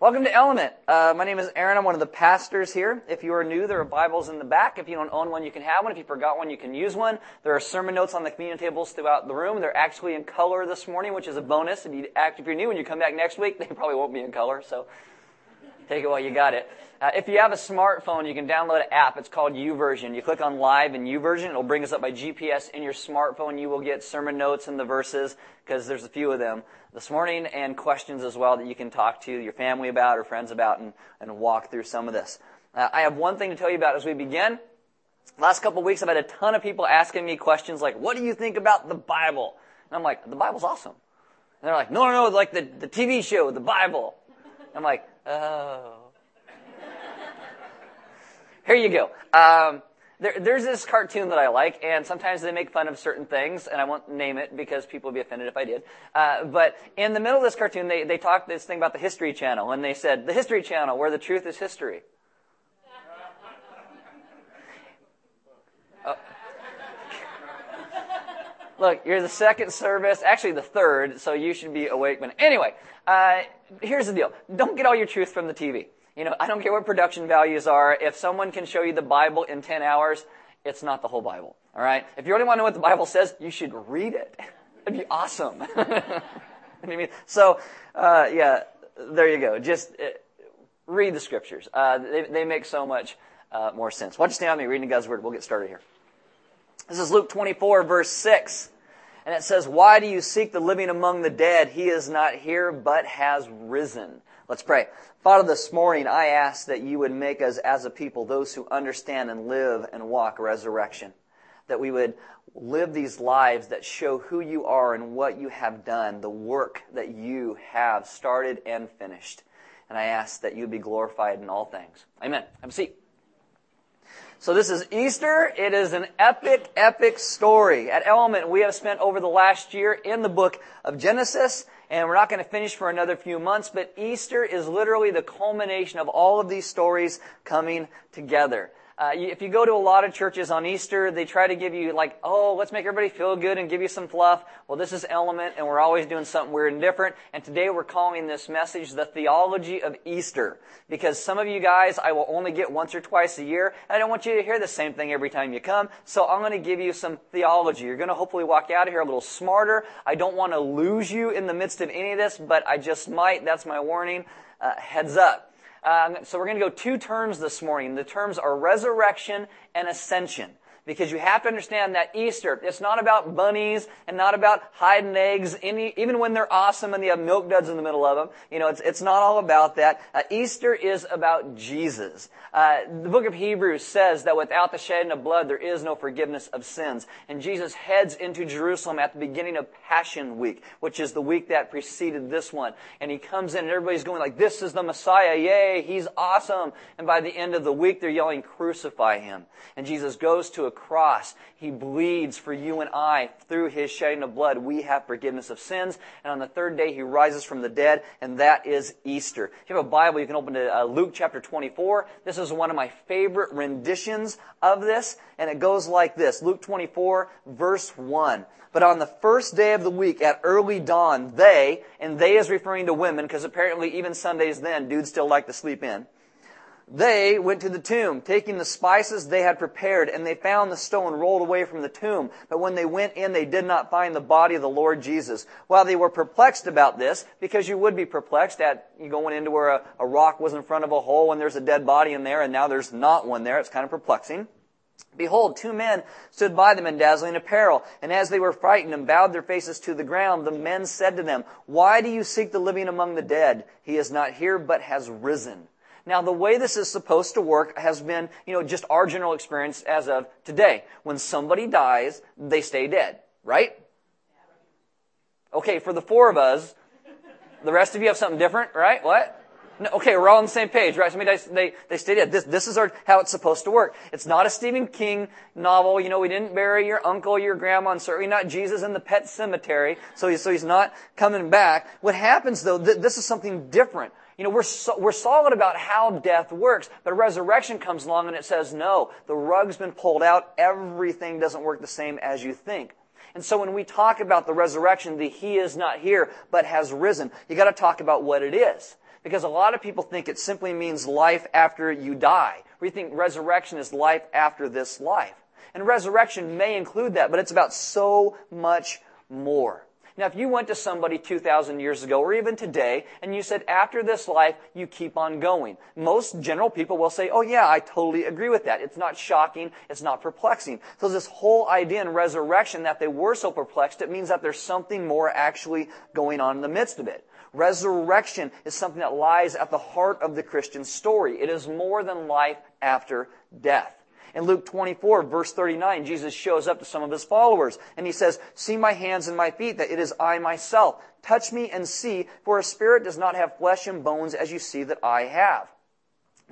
Welcome to Element. Uh, my name is Aaron. I'm one of the pastors here. If you are new, there are Bibles in the back. If you don't own one, you can have one. If you forgot one, you can use one. There are sermon notes on the communion tables throughout the room. They're actually in color this morning, which is a bonus. If you act, if you're new and you come back next week, they probably won't be in color. So take it while you got it. Uh, if you have a smartphone, you can download an app. It's called YouVersion. You click on Live in YouVersion. It'll bring us up by GPS in your smartphone. You will get sermon notes and the verses because there's a few of them this morning and questions as well that you can talk to your family about or friends about and, and walk through some of this. Uh, I have one thing to tell you about as we begin. Last couple of weeks, I've had a ton of people asking me questions like, "What do you think about the Bible?" And I'm like, "The Bible's awesome." And they're like, "No, no, no, like the the TV show, the Bible." I'm like, "Oh." Here you go. Um, there, there's this cartoon that I like, and sometimes they make fun of certain things, and I won't name it because people would be offended if I did. Uh, but in the middle of this cartoon, they, they talked this thing about the History Channel, and they said, the History Channel, where the truth is history. Oh. Look, you're the second service, actually the third, so you should be awake. But anyway, uh, here's the deal. Don't get all your truth from the TV. You know, I don't care what production values are. If someone can show you the Bible in 10 hours, it's not the whole Bible. All right? If you really want to know what the Bible says, you should read it. It'd be awesome. So, uh, yeah, there you go. Just uh, read the scriptures. Uh, they, they, make so much uh, more sense. Why don't stand me reading God's word? We'll get started here. This is Luke 24, verse 6. And it says, Why do you seek the living among the dead? He is not here, but has risen. Let's pray. Father, this morning I ask that you would make us as a people those who understand and live and walk resurrection. That we would live these lives that show who you are and what you have done, the work that you have started and finished. And I ask that you be glorified in all things. Amen. Have a seat. So this is Easter. It is an epic, epic story. At Element, we have spent over the last year in the book of Genesis and we're not going to finish for another few months, but Easter is literally the culmination of all of these stories coming together. Uh, if you go to a lot of churches on Easter, they try to give you like, oh, let's make everybody feel good and give you some fluff. Well, this is Element, and we're always doing something weird and different. And today we're calling this message the theology of Easter, because some of you guys I will only get once or twice a year, and I don't want you to hear the same thing every time you come. So I'm going to give you some theology. You're going to hopefully walk out of here a little smarter. I don't want to lose you in the midst of any of this, but I just might. That's my warning. Uh, heads up. Um, so we're going to go two terms this morning. The terms are resurrection and ascension because you have to understand that Easter, it's not about bunnies and not about hiding eggs, any, even when they're awesome and they have milk duds in the middle of them. You know, it's, it's not all about that. Uh, Easter is about Jesus. Uh, the book of Hebrews says that without the shedding of blood, there is no forgiveness of sins. And Jesus heads into Jerusalem at the beginning of Passion Week, which is the week that preceded this one. And he comes in and everybody's going like, this is the Messiah. Yay, he's awesome. And by the end of the week, they're yelling, crucify him. And Jesus goes to a cross. He bleeds for you and I. Through his shedding of blood, we have forgiveness of sins. And on the third day, he rises from the dead, and that is Easter. If you have a Bible, you can open to uh, Luke chapter 24. This is one of my favorite renditions of this, and it goes like this. Luke 24, verse 1. But on the first day of the week at early dawn, they, and they is referring to women, because apparently even Sundays then, dudes still like to sleep in. They went to the tomb, taking the spices they had prepared, and they found the stone rolled away from the tomb. But when they went in, they did not find the body of the Lord Jesus. While they were perplexed about this, because you would be perplexed at going into where a, a rock was in front of a hole and there's a dead body in there, and now there's not one there. It's kind of perplexing. Behold, two men stood by them in dazzling apparel, and as they were frightened and bowed their faces to the ground, the men said to them, Why do you seek the living among the dead? He is not here, but has risen. Now, the way this is supposed to work has been, you know, just our general experience as of today. When somebody dies, they stay dead, right? Okay, for the four of us, the rest of you have something different, right? What? No, okay, we're all on the same page, right? Somebody dies, they, they stay dead. This, this is our, how it's supposed to work. It's not a Stephen King novel. You know, we didn't bury your uncle, your grandma, and certainly not Jesus in the pet cemetery. So, he, so he's not coming back. What happens though, th- this is something different. You know, we're, so, we're solid about how death works, but resurrection comes along and it says, no, the rug's been pulled out. Everything doesn't work the same as you think. And so when we talk about the resurrection, the He is not here, but has risen, you gotta talk about what it is. Because a lot of people think it simply means life after you die. We think resurrection is life after this life. And resurrection may include that, but it's about so much more. Now, if you went to somebody 2,000 years ago, or even today, and you said, after this life, you keep on going, most general people will say, oh yeah, I totally agree with that. It's not shocking. It's not perplexing. So this whole idea in resurrection that they were so perplexed, it means that there's something more actually going on in the midst of it. Resurrection is something that lies at the heart of the Christian story. It is more than life after death. In Luke 24, verse 39, Jesus shows up to some of his followers and he says, See my hands and my feet, that it is I myself. Touch me and see, for a spirit does not have flesh and bones as you see that I have.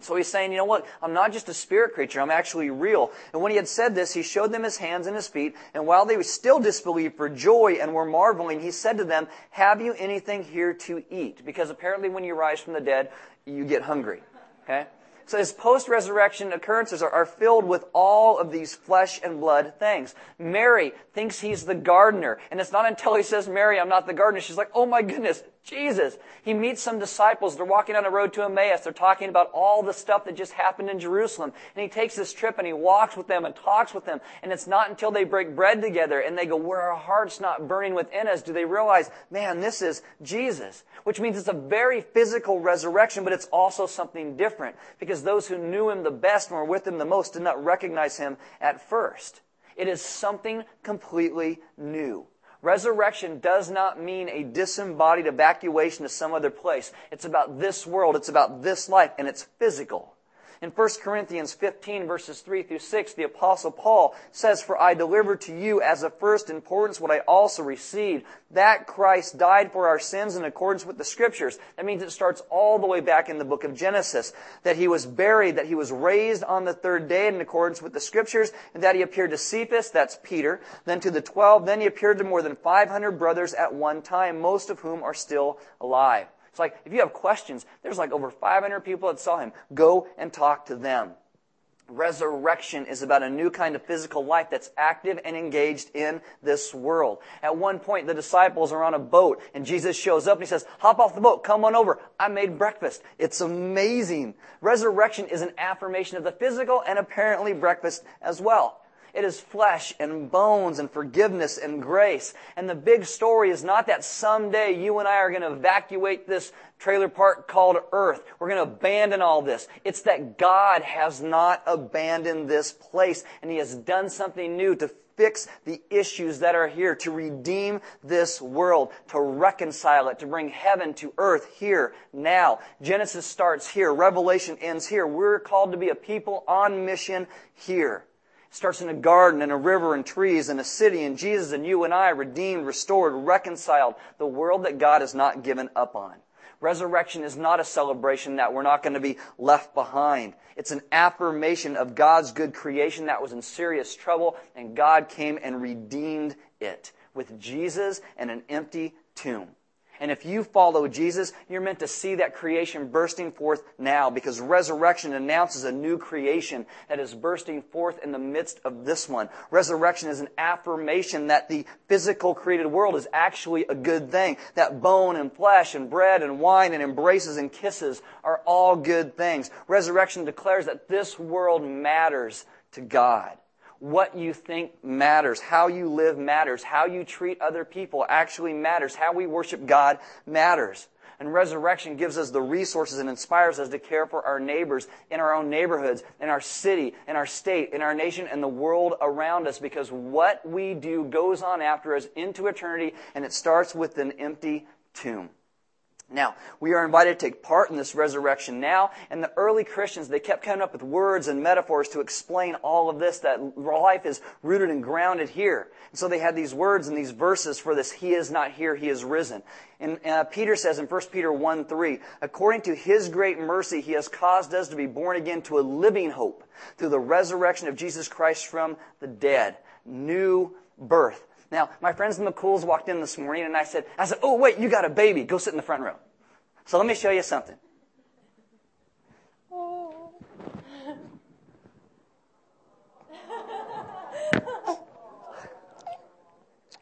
So he's saying, you know what? I'm not just a spirit creature. I'm actually real. And when he had said this, he showed them his hands and his feet. And while they still disbelieved for joy and were marveling, he said to them, have you anything here to eat? Because apparently when you rise from the dead, you get hungry. Okay? So his post-resurrection occurrences are, are, filled with all of these flesh and blood things. Mary thinks he's the gardener. And it's not until he says, Mary, I'm not the gardener. She's like, oh my goodness, Jesus. He meets some disciples. They're walking on the road to Emmaus. They're talking about all the stuff that just happened in Jerusalem. And he takes this trip and he walks with them and talks with them. And it's not until they break bread together and they go, where our hearts not burning within us? Do they realize, man, this is Jesus? Which means it's a very physical resurrection, but it's also something different. Because those who knew him the best and were with him the most did not recognize him at first. It is something completely new. Resurrection does not mean a disembodied evacuation to some other place. It's about this world. It's about this life, and it's physical. In 1 Corinthians 15 verses 3 through 6, the apostle Paul says, For I delivered to you as of first importance what I also received, that Christ died for our sins in accordance with the scriptures. That means it starts all the way back in the book of Genesis. That he was buried, that he was raised on the third day in accordance with the scriptures, and that he appeared to Cephas, that's Peter, then to the twelve, then he appeared to more than 500 brothers at one time, most of whom are still alive. It's like, if you have questions, there's like over 500 people that saw him. Go and talk to them. Resurrection is about a new kind of physical life that's active and engaged in this world. At one point, the disciples are on a boat and Jesus shows up and he says, hop off the boat, come on over. I made breakfast. It's amazing. Resurrection is an affirmation of the physical and apparently breakfast as well. It is flesh and bones and forgiveness and grace. And the big story is not that someday you and I are going to evacuate this trailer park called earth. We're going to abandon all this. It's that God has not abandoned this place and He has done something new to fix the issues that are here, to redeem this world, to reconcile it, to bring heaven to earth here, now. Genesis starts here. Revelation ends here. We're called to be a people on mission here. Starts in a garden and a river and trees and a city and Jesus and you and I redeemed, restored, reconciled the world that God has not given up on. Resurrection is not a celebration that we're not going to be left behind. It's an affirmation of God's good creation that was in serious trouble and God came and redeemed it with Jesus and an empty tomb. And if you follow Jesus, you're meant to see that creation bursting forth now because resurrection announces a new creation that is bursting forth in the midst of this one. Resurrection is an affirmation that the physical created world is actually a good thing. That bone and flesh and bread and wine and embraces and kisses are all good things. Resurrection declares that this world matters to God. What you think matters. How you live matters. How you treat other people actually matters. How we worship God matters. And resurrection gives us the resources and inspires us to care for our neighbors in our own neighborhoods, in our city, in our state, in our nation, and the world around us because what we do goes on after us into eternity and it starts with an empty tomb. Now, we are invited to take part in this resurrection now, and the early Christians, they kept coming up with words and metaphors to explain all of this, that life is rooted and grounded here. And so they had these words and these verses for this, He is not here, He is risen. And uh, Peter says in 1 Peter 1 3, according to His great mercy, He has caused us to be born again to a living hope through the resurrection of Jesus Christ from the dead. New birth. Now, my friends the McCools walked in this morning and I said, I said, oh wait, you got a baby. Go sit in the front row. So let me show you something.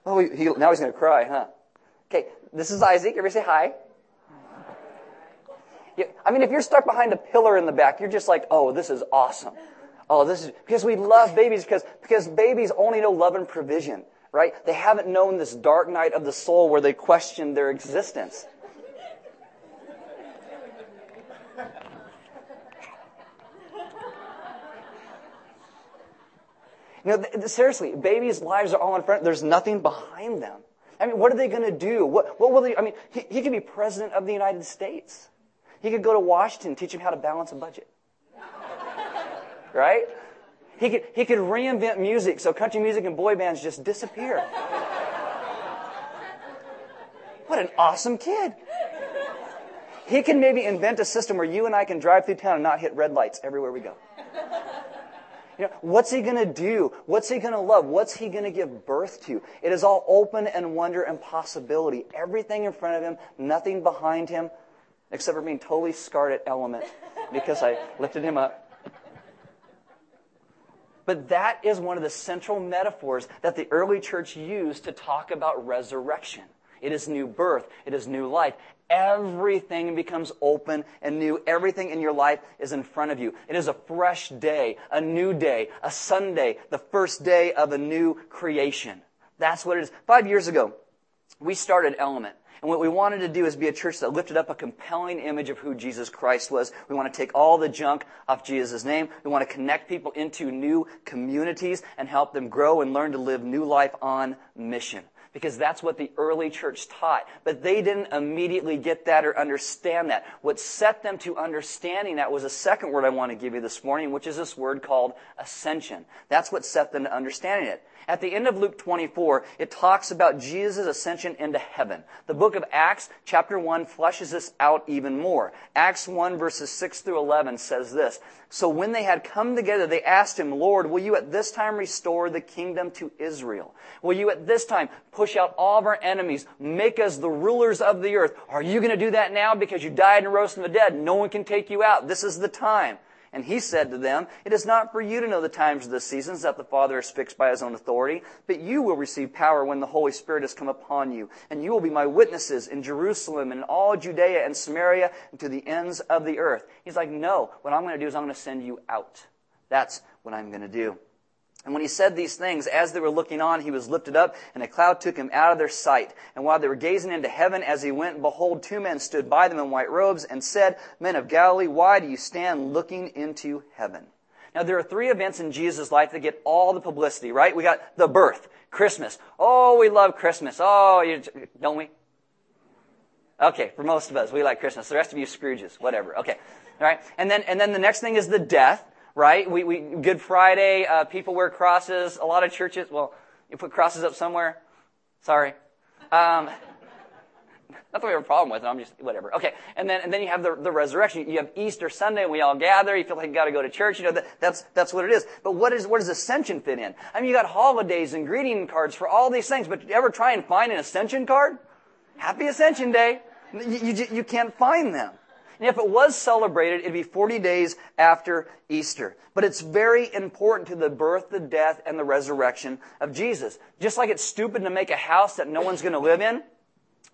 Oh, he, he, now he's going to cry, huh? Okay, this is Isaac. Everybody say hi. Yeah, I mean, if you're stuck behind a pillar in the back, you're just like, oh, this is awesome. Oh, this is, because we love babies because, because babies only know love and provision, right? They haven't known this dark night of the soul where they question their existence. You know, seriously, babies' lives are all in front. There's nothing behind them. I mean, what are they going to do? What, what will they, I mean, he, he could be president of the United States. He could go to Washington, teach him how to balance a budget. right? He could, he could reinvent music so country music and boy bands just disappear. what an awesome kid. He can maybe invent a system where you and I can drive through town and not hit red lights everywhere we go. You know, what's he going to do? What's he going to love? What's he going to give birth to? It is all open and wonder and possibility. Everything in front of him, nothing behind him, except for being totally scarred at element because I lifted him up. But that is one of the central metaphors that the early church used to talk about resurrection. It is new birth. It is new life. Everything becomes open and new. Everything in your life is in front of you. It is a fresh day, a new day, a Sunday, the first day of a new creation. That's what it is. Five years ago, we started Element. And what we wanted to do is be a church that lifted up a compelling image of who Jesus Christ was. We want to take all the junk off Jesus' name. We want to connect people into new communities and help them grow and learn to live new life on mission because that's what the early church taught. But they didn't immediately get that or understand that. What set them to understanding that was a second word I want to give you this morning, which is this word called ascension. That's what set them to understanding it. At the end of Luke 24, it talks about Jesus' ascension into heaven. The book of Acts, chapter 1, fleshes this out even more. Acts 1, verses 6 through 11 says this. So when they had come together, they asked him, Lord, will you at this time restore the kingdom to Israel? Will you at this time push out all of our enemies, make us the rulers of the earth? Are you going to do that now because you died and rose from the dead? No one can take you out. This is the time. And he said to them, It is not for you to know the times or the seasons that the Father has fixed by his own authority, but you will receive power when the Holy Spirit has come upon you. And you will be my witnesses in Jerusalem and in all Judea and Samaria and to the ends of the earth. He's like, No, what I'm going to do is I'm going to send you out. That's what I'm going to do. And when he said these things, as they were looking on, he was lifted up, and a cloud took him out of their sight. And while they were gazing into heaven as he went, behold, two men stood by them in white robes and said, Men of Galilee, why do you stand looking into heaven? Now, there are three events in Jesus' life that get all the publicity, right? We got the birth, Christmas. Oh, we love Christmas. Oh, you, don't we? Okay, for most of us, we like Christmas. The rest of you, Scrooges, whatever. Okay, all right. And then, and then the next thing is the death right? We, we Good Friday, uh, people wear crosses. A lot of churches, well, you put crosses up somewhere. Sorry. Um, not that we have a problem with it. I'm just whatever. Okay, and then and then you have the, the resurrection. You have Easter Sunday, and we all gather. You feel like you got to go to church. You know that, that's that's what it is. But what is where does ascension fit in? I mean, you got holidays and greeting cards for all these things. But you ever try and find an ascension card? Happy Ascension Day. You, you, you can't find them. And if it was celebrated, it'd be 40 days after Easter. But it's very important to the birth, the death, and the resurrection of Jesus. Just like it's stupid to make a house that no one's going to live in,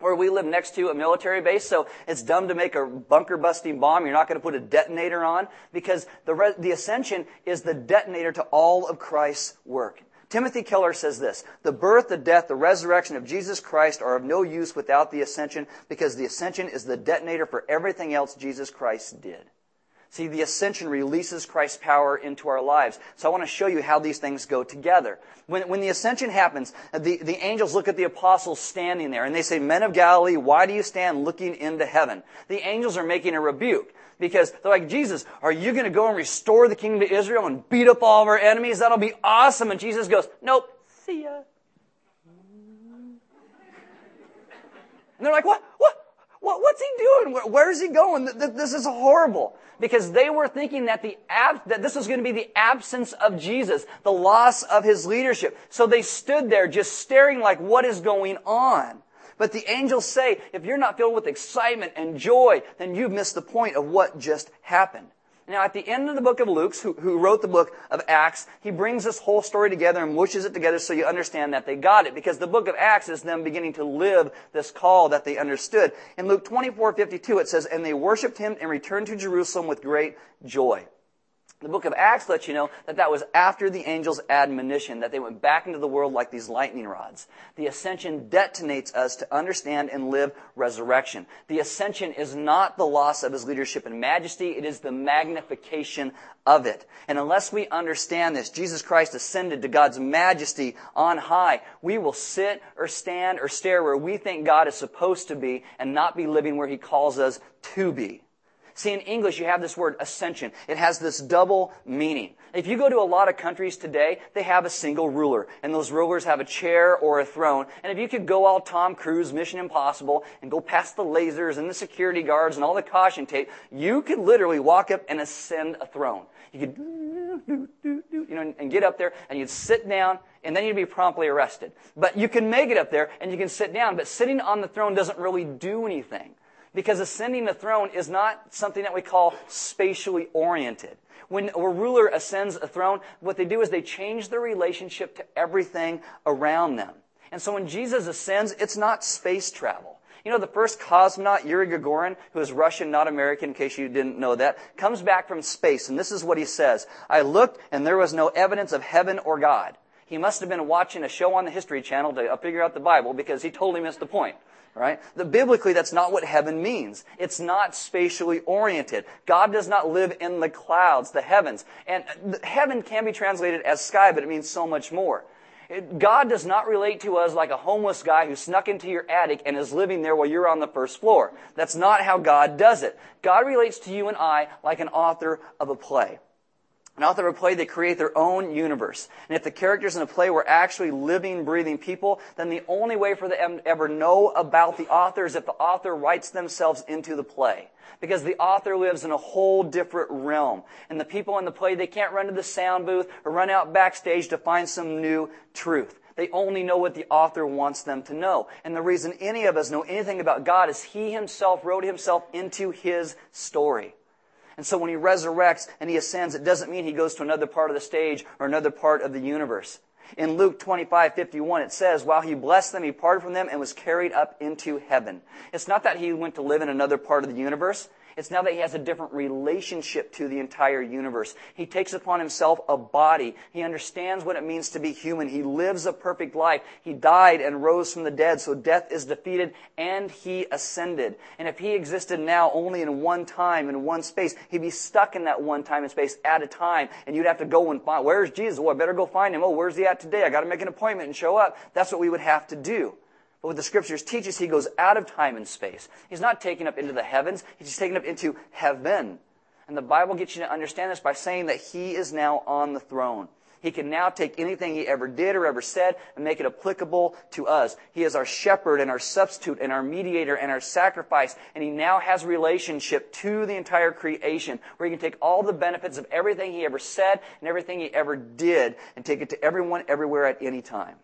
or we live next to a military base, so it's dumb to make a bunker busting bomb. You're not going to put a detonator on because the, re- the ascension is the detonator to all of Christ's work. Timothy Keller says this The birth, the death, the resurrection of Jesus Christ are of no use without the ascension because the ascension is the detonator for everything else Jesus Christ did. See, the ascension releases Christ's power into our lives. So I want to show you how these things go together. When, when the ascension happens, the, the angels look at the apostles standing there and they say, Men of Galilee, why do you stand looking into heaven? The angels are making a rebuke because they're like, Jesus, are you going to go and restore the kingdom to Israel and beat up all of our enemies? That'll be awesome. And Jesus goes, Nope, see ya. And they're like, What? What? What, what's he doing? Where, where is he going? This is horrible. Because they were thinking that the ab- that this was going to be the absence of Jesus, the loss of his leadership. So they stood there just staring like, what is going on? But the angels say, if you're not filled with excitement and joy, then you've missed the point of what just happened. Now, at the end of the book of Luke, who, who, wrote the book of Acts, he brings this whole story together and mushes it together so you understand that they got it. Because the book of Acts is them beginning to live this call that they understood. In Luke 24, 52, it says, And they worshiped him and returned to Jerusalem with great joy. The book of Acts lets you know that that was after the angel's admonition, that they went back into the world like these lightning rods. The ascension detonates us to understand and live resurrection. The ascension is not the loss of his leadership and majesty, it is the magnification of it. And unless we understand this, Jesus Christ ascended to God's majesty on high, we will sit or stand or stare where we think God is supposed to be and not be living where he calls us to be. See, in English, you have this word ascension. It has this double meaning. If you go to a lot of countries today, they have a single ruler, and those rulers have a chair or a throne. And if you could go all Tom Cruise, Mission Impossible, and go past the lasers and the security guards and all the caution tape, you could literally walk up and ascend a throne. You could, you know, and get up there, and you'd sit down, and then you'd be promptly arrested. But you can make it up there, and you can sit down, but sitting on the throne doesn't really do anything. Because ascending the throne is not something that we call spatially oriented. When a ruler ascends a throne, what they do is they change their relationship to everything around them. And so when Jesus ascends, it's not space travel. You know, the first cosmonaut, Yuri Gagarin, who is Russian, not American, in case you didn't know that, comes back from space, and this is what he says. I looked, and there was no evidence of heaven or God. He must have been watching a show on the History Channel to uh, figure out the Bible because he totally missed the point right? The, biblically, that's not what heaven means. It's not spatially oriented. God does not live in the clouds, the heavens. And uh, heaven can be translated as sky, but it means so much more. God does not relate to us like a homeless guy who snuck into your attic and is living there while you're on the first floor. That's not how God does it. God relates to you and I like an author of a play. An author of a play, they create their own universe. And if the characters in a play were actually living, breathing people, then the only way for them to ever know about the author is if the author writes themselves into the play. Because the author lives in a whole different realm. And the people in the play, they can't run to the sound booth or run out backstage to find some new truth. They only know what the author wants them to know. And the reason any of us know anything about God is He Himself wrote Himself into His story. And so when he resurrects and he ascends, it doesn't mean he goes to another part of the stage or another part of the universe. In Luke 25, 51, it says, while he blessed them, he parted from them and was carried up into heaven. It's not that he went to live in another part of the universe. It's now that he has a different relationship to the entire universe. He takes upon himself a body. He understands what it means to be human. He lives a perfect life. He died and rose from the dead, so death is defeated, and he ascended. And if he existed now only in one time, in one space, he'd be stuck in that one time and space at a time, and you'd have to go and find, where's Jesus? Oh, I better go find him. Oh, where's he at today? I gotta make an appointment and show up. That's what we would have to do. But what the scriptures teach us, he goes out of time and space. He's not taken up into the heavens, he's just taken up into heaven. And the Bible gets you to understand this by saying that he is now on the throne. He can now take anything he ever did or ever said and make it applicable to us. He is our shepherd and our substitute and our mediator and our sacrifice. And he now has relationship to the entire creation where he can take all the benefits of everything he ever said and everything he ever did and take it to everyone everywhere at any time.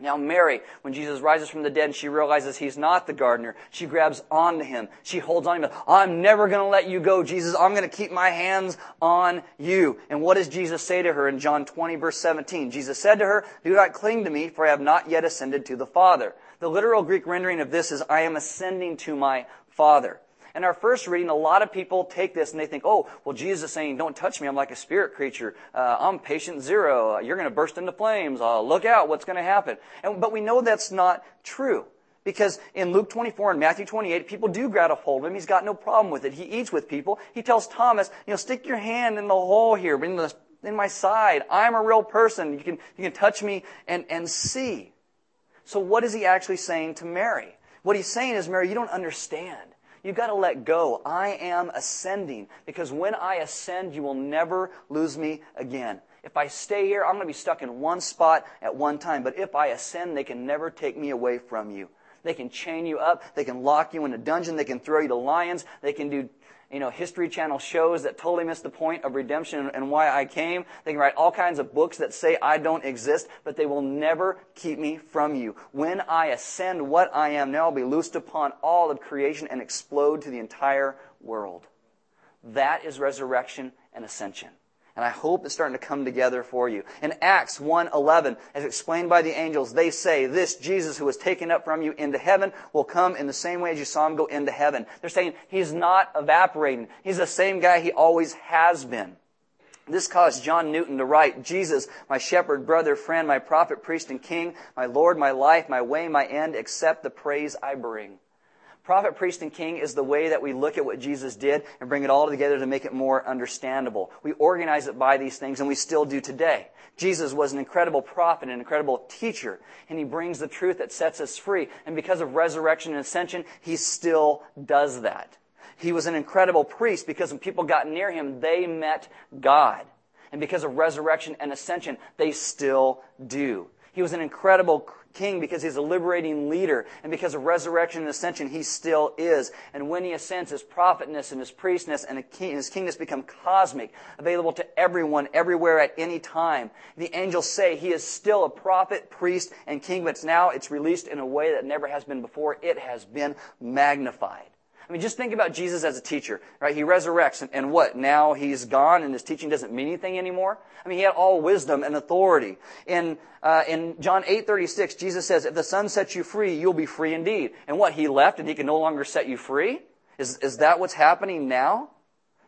Now Mary, when Jesus rises from the dead and she realizes he's not the gardener, she grabs onto him. She holds on to him. I'm never going to let you go, Jesus. I'm going to keep my hands on you. And what does Jesus say to her in John 20 verse 17? Jesus said to her, do not cling to me, for I have not yet ascended to the Father. The literal Greek rendering of this is, I am ascending to my Father. In our first reading, a lot of people take this and they think, oh, well, Jesus is saying, don't touch me. I'm like a spirit creature. Uh, I'm patient zero. You're going to burst into flames. Uh, look out. What's going to happen? And, but we know that's not true. Because in Luke 24 and Matthew 28, people do grab a hold of him. He's got no problem with it. He eats with people. He tells Thomas, you know, stick your hand in the hole here, in, the, in my side. I'm a real person. You can, you can touch me and, and see. So what is he actually saying to Mary? What he's saying is, Mary, you don't understand. You've got to let go. I am ascending because when I ascend, you will never lose me again. If I stay here, I'm going to be stuck in one spot at one time. But if I ascend, they can never take me away from you. They can chain you up. They can lock you in a dungeon. They can throw you to lions. They can do you know, History Channel shows that totally miss the point of redemption and why I came. They can write all kinds of books that say I don't exist, but they will never keep me from you. When I ascend, what I am now I'll be loosed upon all of creation and explode to the entire world. That is resurrection and ascension. And I hope it's starting to come together for you. In Acts 1:11, as explained by the angels, they say, "This Jesus who was taken up from you into heaven will come in the same way as you saw him go into heaven." They're saying he's not evaporating. He's the same guy he always has been. This caused John Newton to write, Jesus, my shepherd, brother, friend, my prophet, priest, and king, my Lord, my life, my way, my end, accept the praise I bring. Prophet, priest, and king is the way that we look at what Jesus did and bring it all together to make it more understandable. We organize it by these things, and we still do today. Jesus was an incredible prophet, an incredible teacher, and he brings the truth that sets us free. And because of resurrection and ascension, he still does that. He was an incredible priest because when people got near him, they met God. And because of resurrection and ascension, they still do. He was an incredible king because he's a liberating leader. And because of resurrection and ascension, he still is. And when he ascends, his prophetness and his priestness and his kingdom become cosmic, available to everyone, everywhere, at any time. The angels say he is still a prophet, priest, and king, but now it's released in a way that never has been before. It has been magnified. I mean, just think about Jesus as a teacher, right? He resurrects, and, and, what? Now he's gone, and his teaching doesn't mean anything anymore. I mean, he had all wisdom and authority. In uh, in John eight thirty six, Jesus says, "If the Son sets you free, you'll be free indeed." And what? He left, and he can no longer set you free. Is is that what's happening now?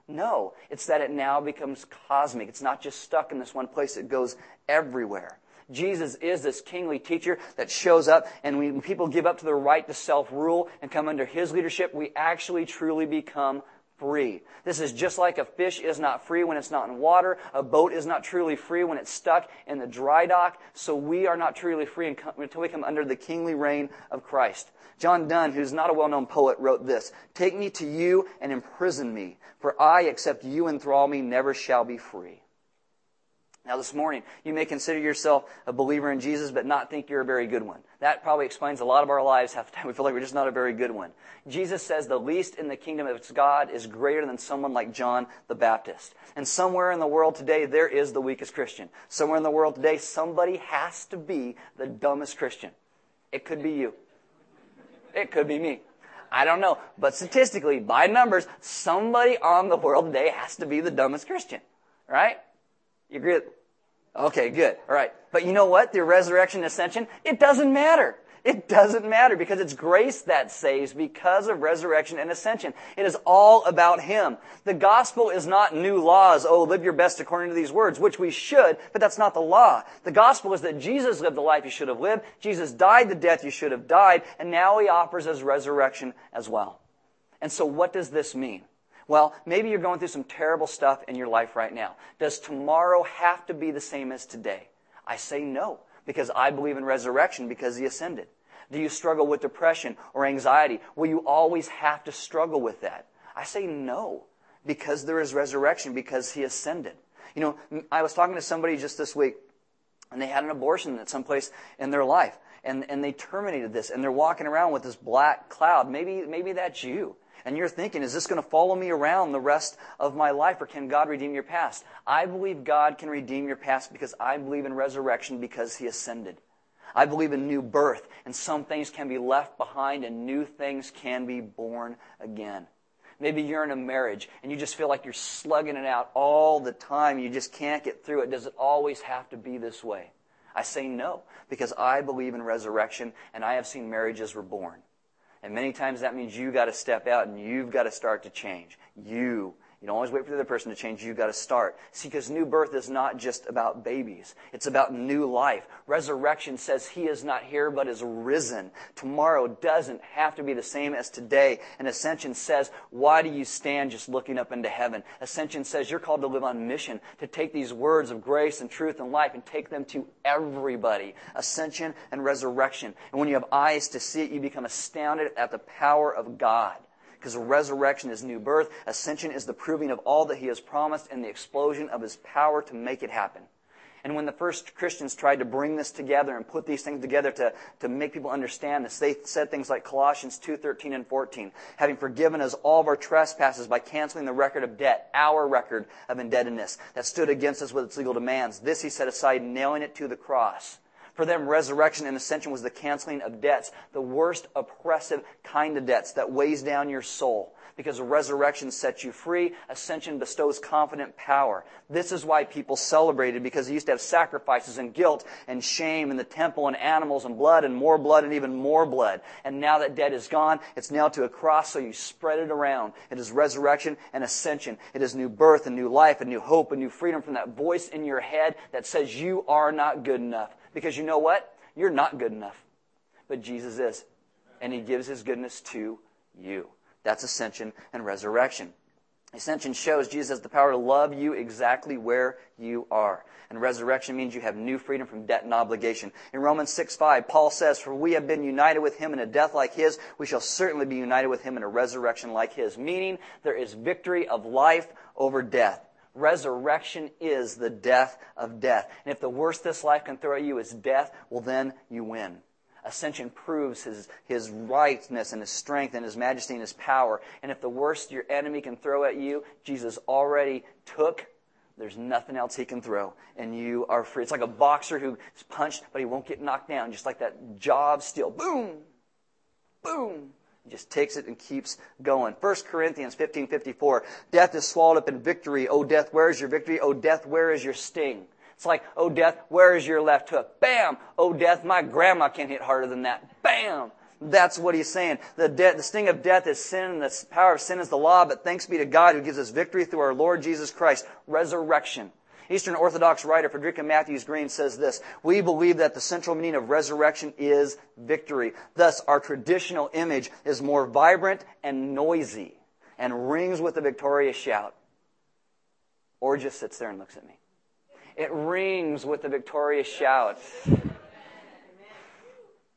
No, it's that it now becomes cosmic. It's not just stuck in this one place; it goes everywhere. Jesus is this kingly teacher that shows up, and when people give up to the right to self rule and come under his leadership, we actually truly become free. This is just like a fish is not free when it's not in water. A boat is not truly free when it's stuck in the dry dock. So we are not truly free until we come under the kingly reign of Christ. John Donne, who's not a well-known poet, wrote this, Take me to you and imprison me, for I, except you enthrall me, never shall be free. Now, this morning, you may consider yourself a believer in Jesus, but not think you're a very good one. That probably explains a lot of our lives half the time. We feel like we're just not a very good one. Jesus says the least in the kingdom of God is greater than someone like John the Baptist. And somewhere in the world today, there is the weakest Christian. Somewhere in the world today, somebody has to be the dumbest Christian. It could be you. It could be me. I don't know. But statistically, by numbers, somebody on the world today has to be the dumbest Christian. Right? You agree? Okay, good. All right. But you know what? The resurrection ascension, it doesn't matter. It doesn't matter because it's grace that saves because of resurrection and ascension. It is all about Him. The gospel is not new laws. Oh, live your best according to these words, which we should, but that's not the law. The gospel is that Jesus lived the life you should have lived. Jesus died the death you should have died, and now He offers us resurrection as well. And so what does this mean? Well, maybe you're going through some terrible stuff in your life right now. Does tomorrow have to be the same as today? I say no, because I believe in resurrection because he ascended. Do you struggle with depression or anxiety? Will you always have to struggle with that? I say no, because there is resurrection, because he ascended. You know, I was talking to somebody just this week, and they had an abortion at some place in their life, and, and they terminated this, and they're walking around with this black cloud. Maybe, maybe that's you and you're thinking, is this going to follow me around the rest of my life or can God redeem your past? I believe God can redeem your past because I believe in resurrection because He ascended. I believe in new birth and some things can be left behind and new things can be born again. Maybe you're in a marriage and you just feel like you're slugging it out all the time. You just can't get through it. Does it always have to be this way? I say no because I believe in resurrection and I have seen marriages reborn. And many times that means you got to step out and you've got to start to change. You you don't always wait for the other person to change. You've got to start. See, because new birth is not just about babies. It's about new life. Resurrection says he is not here, but is risen. Tomorrow doesn't have to be the same as today. And Ascension says, why do you stand just looking up into heaven? Ascension says you're called to live on mission, to take these words of grace and truth and life and take them to everybody. Ascension and resurrection. And when you have eyes to see it, you become astounded at the power of God because resurrection is new birth. Ascension is the proving of all that he has promised and the explosion of his power to make it happen. And when the first Christians tried to bring this together and put these things together to, to make people understand this, they said things like Colossians 2, 13 and 14, having forgiven us all of our trespasses by canceling the record of debt, our record of indebtedness that stood against us with its legal demands. This he set aside, nailing it to the cross. For them, resurrection and ascension was the canceling of debts, the worst oppressive kind of debts that weighs down your soul because resurrection sets you free. Ascension bestows confident power. This is why people celebrated because they used to have sacrifices and guilt and shame in the temple and animals and blood and more blood and even more blood. And now that debt is gone, it's nailed to a cross so you spread it around. It is resurrection and ascension. It is new birth and new life and new hope and new freedom from that voice in your head that says you are not good enough. Because you know what? You're not good enough. But Jesus is. And He gives His goodness to you. That's ascension and resurrection. Ascension shows Jesus has the power to love you exactly where you are. And resurrection means you have new freedom from debt and obligation. In Romans 6 5, Paul says, For we have been united with him in a death like his, we shall certainly be united with him in a resurrection like his. Meaning, there is victory of life over death. Resurrection is the death of death. And if the worst this life can throw at you is death, well, then you win. Ascension proves his, his rightness and his strength and his majesty and his power. And if the worst your enemy can throw at you, Jesus already took, there's nothing else he can throw. And you are free. It's like a boxer who's punched, but he won't get knocked down. Just like that job steel. Boom! Boom! He just takes it and keeps going. 1 Corinthians 15:54. Death is swallowed up in victory. O death, where is your victory? O death, where is your sting? It's like, oh, death, where is your left hook? Bam! Oh, death, my grandma can hit harder than that. Bam! That's what he's saying. The, de- the sting of death is sin, and the power of sin is the law, but thanks be to God who gives us victory through our Lord Jesus Christ. Resurrection. Eastern Orthodox writer Frederica Mathewes Green says this We believe that the central meaning of resurrection is victory. Thus, our traditional image is more vibrant and noisy and rings with a victorious shout. Or just sits there and looks at me. It rings with the victorious shout.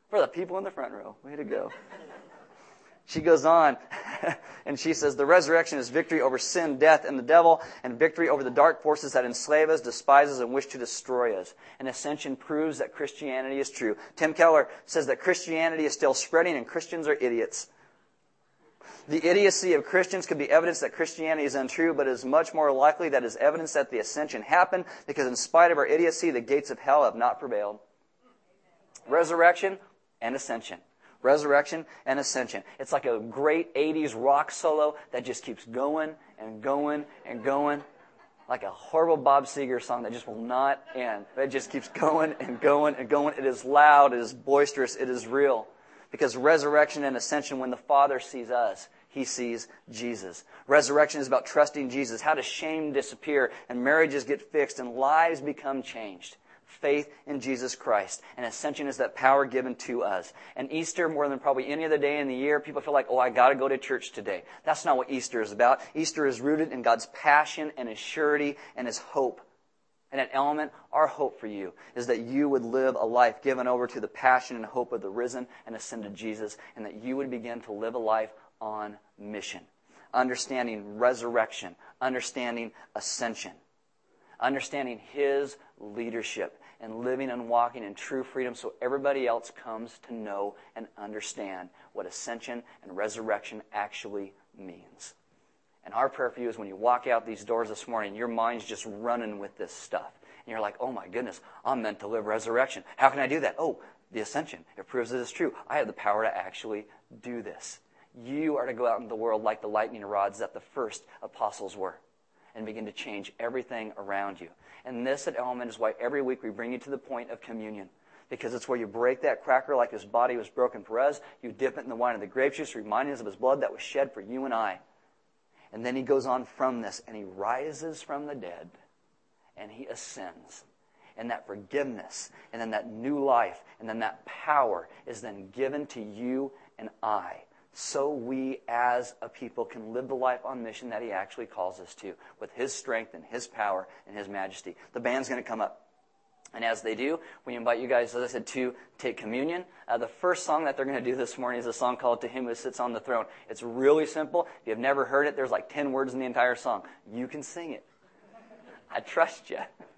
For the people in the front row. Way to go. She goes on and she says, The resurrection is victory over sin, death, and the devil, and victory over the dark forces that enslave us, despise us, and wish to destroy us. And ascension proves that Christianity is true. Tim Keller says that Christianity is still spreading and Christians are idiots. The idiocy of Christians could be evidence that Christianity is untrue, but it is much more likely that it is evidence that the ascension happened because in spite of our idiocy, the gates of hell have not prevailed. Resurrection and ascension. Resurrection and ascension. It's like a great 80s rock solo that just keeps going and going and going. Like a horrible Bob Seger song that just will not end. It just keeps going and going and going. It is loud, it is boisterous, it is real. Because resurrection and ascension, when the Father sees us, he sees Jesus. Resurrection is about trusting Jesus. How does shame disappear and marriages get fixed and lives become changed? Faith in Jesus Christ. And ascension is that power given to us. And Easter, more than probably any other day in the year, people feel like, oh, I gotta go to church today. That's not what Easter is about. Easter is rooted in God's passion and His surety and His hope. And an element, our hope for you is that you would live a life given over to the passion and hope of the risen and ascended Jesus, and that you would begin to live a life on mission, understanding resurrection, understanding ascension, understanding His leadership, and living and walking in true freedom so everybody else comes to know and understand what ascension and resurrection actually means. And our prayer for you is when you walk out these doors this morning, your mind's just running with this stuff. And you're like, oh my goodness, I'm meant to live resurrection. How can I do that? Oh, the ascension. It proves it is true. I have the power to actually do this. You are to go out into the world like the lightning rods that the first apostles were and begin to change everything around you. And this at Element is why every week we bring you to the point of communion. Because it's where you break that cracker like his body was broken for us. You dip it in the wine of the grape juice, reminding us of his blood that was shed for you and I. And then he goes on from this and he rises from the dead and he ascends. And that forgiveness and then that new life and then that power is then given to you and I so we as a people can live the life on mission that he actually calls us to with his strength and his power and his majesty. The band's going to come up. And as they do, we invite you guys, as I said, to take communion. Uh, the first song that they're going to do this morning is a song called To Him Who Sits on the Throne. It's really simple. If you've never heard it, there's like 10 words in the entire song. You can sing it. I trust you.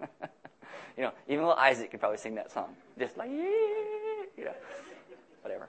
you know, even little Isaac could probably sing that song. Just like, you know, whatever.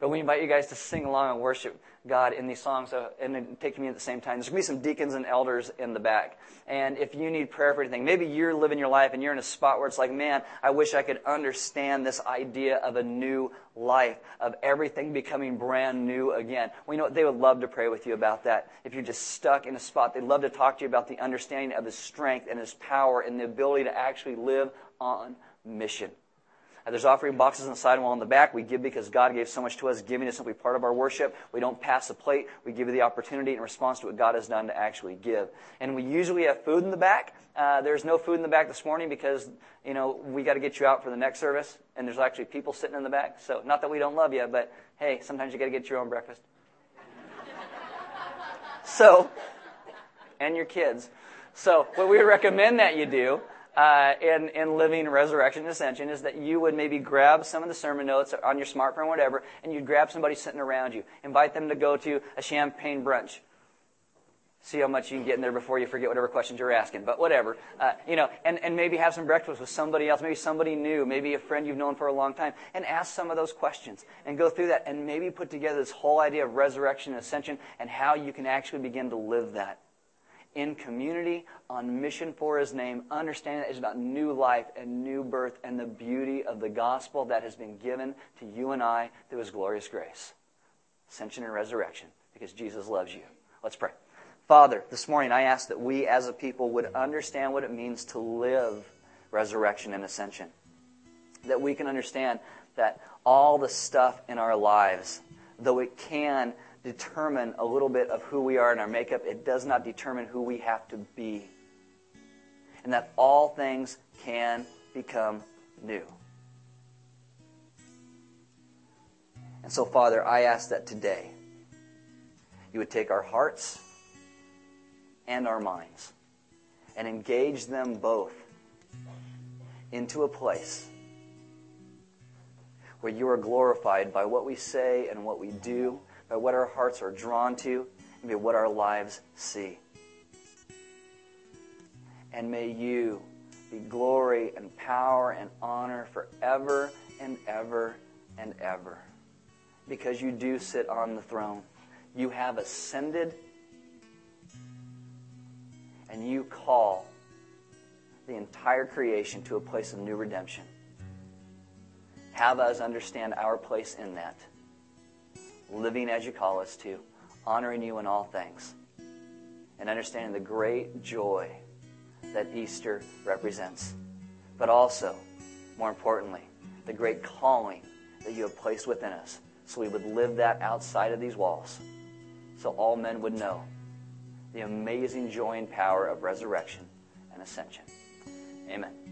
But we invite you guys to sing along and worship God in these songs and take communion at the same time. There's going to be some deacons and elders in the back. And if you need prayer for anything, maybe you're living your life and you're in a spot where it's like, man, I wish I could understand this idea of a new life, of everything becoming brand new again. We know they would love to pray with you about that. If you're just stuck in a spot, they'd love to talk to you about the understanding of His strength and His power and the ability to actually live on mission. There's offering boxes on the side wall in the back. We give because God gave so much to us. Giving is simply part of our worship. We don't pass the plate. We give you the opportunity in response to what God has done to actually give. And we usually have food in the back. Uh, there's no food in the back this morning because, you know, we got to get you out for the next service. And there's actually people sitting in the back. So not that we don't love you, but hey, sometimes you got to get your own breakfast. so, and your kids. So what we recommend that you do uh, in, in living resurrection and ascension is that you would maybe grab some of the sermon notes on your smartphone whatever, and you'd grab somebody sitting around you. Invite them to go to a champagne brunch. See how much you can get in there before you forget whatever questions you're asking. But whatever. Uh, you know, and, and maybe have some breakfast with somebody else, maybe somebody new, maybe a friend you've known for a long time, and ask some of those questions and go through that and maybe put together this whole idea of resurrection and ascension and how you can actually begin to live that in community, on mission for His name, understanding that it's about new life and new birth and the beauty of the gospel that has been given to you and I through His glorious grace. Ascension and resurrection, because Jesus loves you. Let's pray. Father, this morning I ask that we as a people would understand what it means to live resurrection and ascension. That we can understand that all the stuff in our lives, though it can determine a little bit of who we are in our makeup. It does not determine who we have to be. And that all things can become new. And so, Father, I ask that today you would take our hearts and our minds and engage them both into a place where you are glorified by what we say and what we do by what our hearts are drawn to, and by what our lives see. And may you be glory and power and honor forever and ever and ever. Because you do sit on the throne. You have ascended and you call the entire creation to a place of new redemption. Have us understand our place in that living as you call us to, honoring you in all things, and understanding the great joy that Easter represents. But also, more importantly, the great calling that you have placed within us, so we would live that outside of these walls, so all men would know the amazing joy and power of resurrection and ascension. Amen.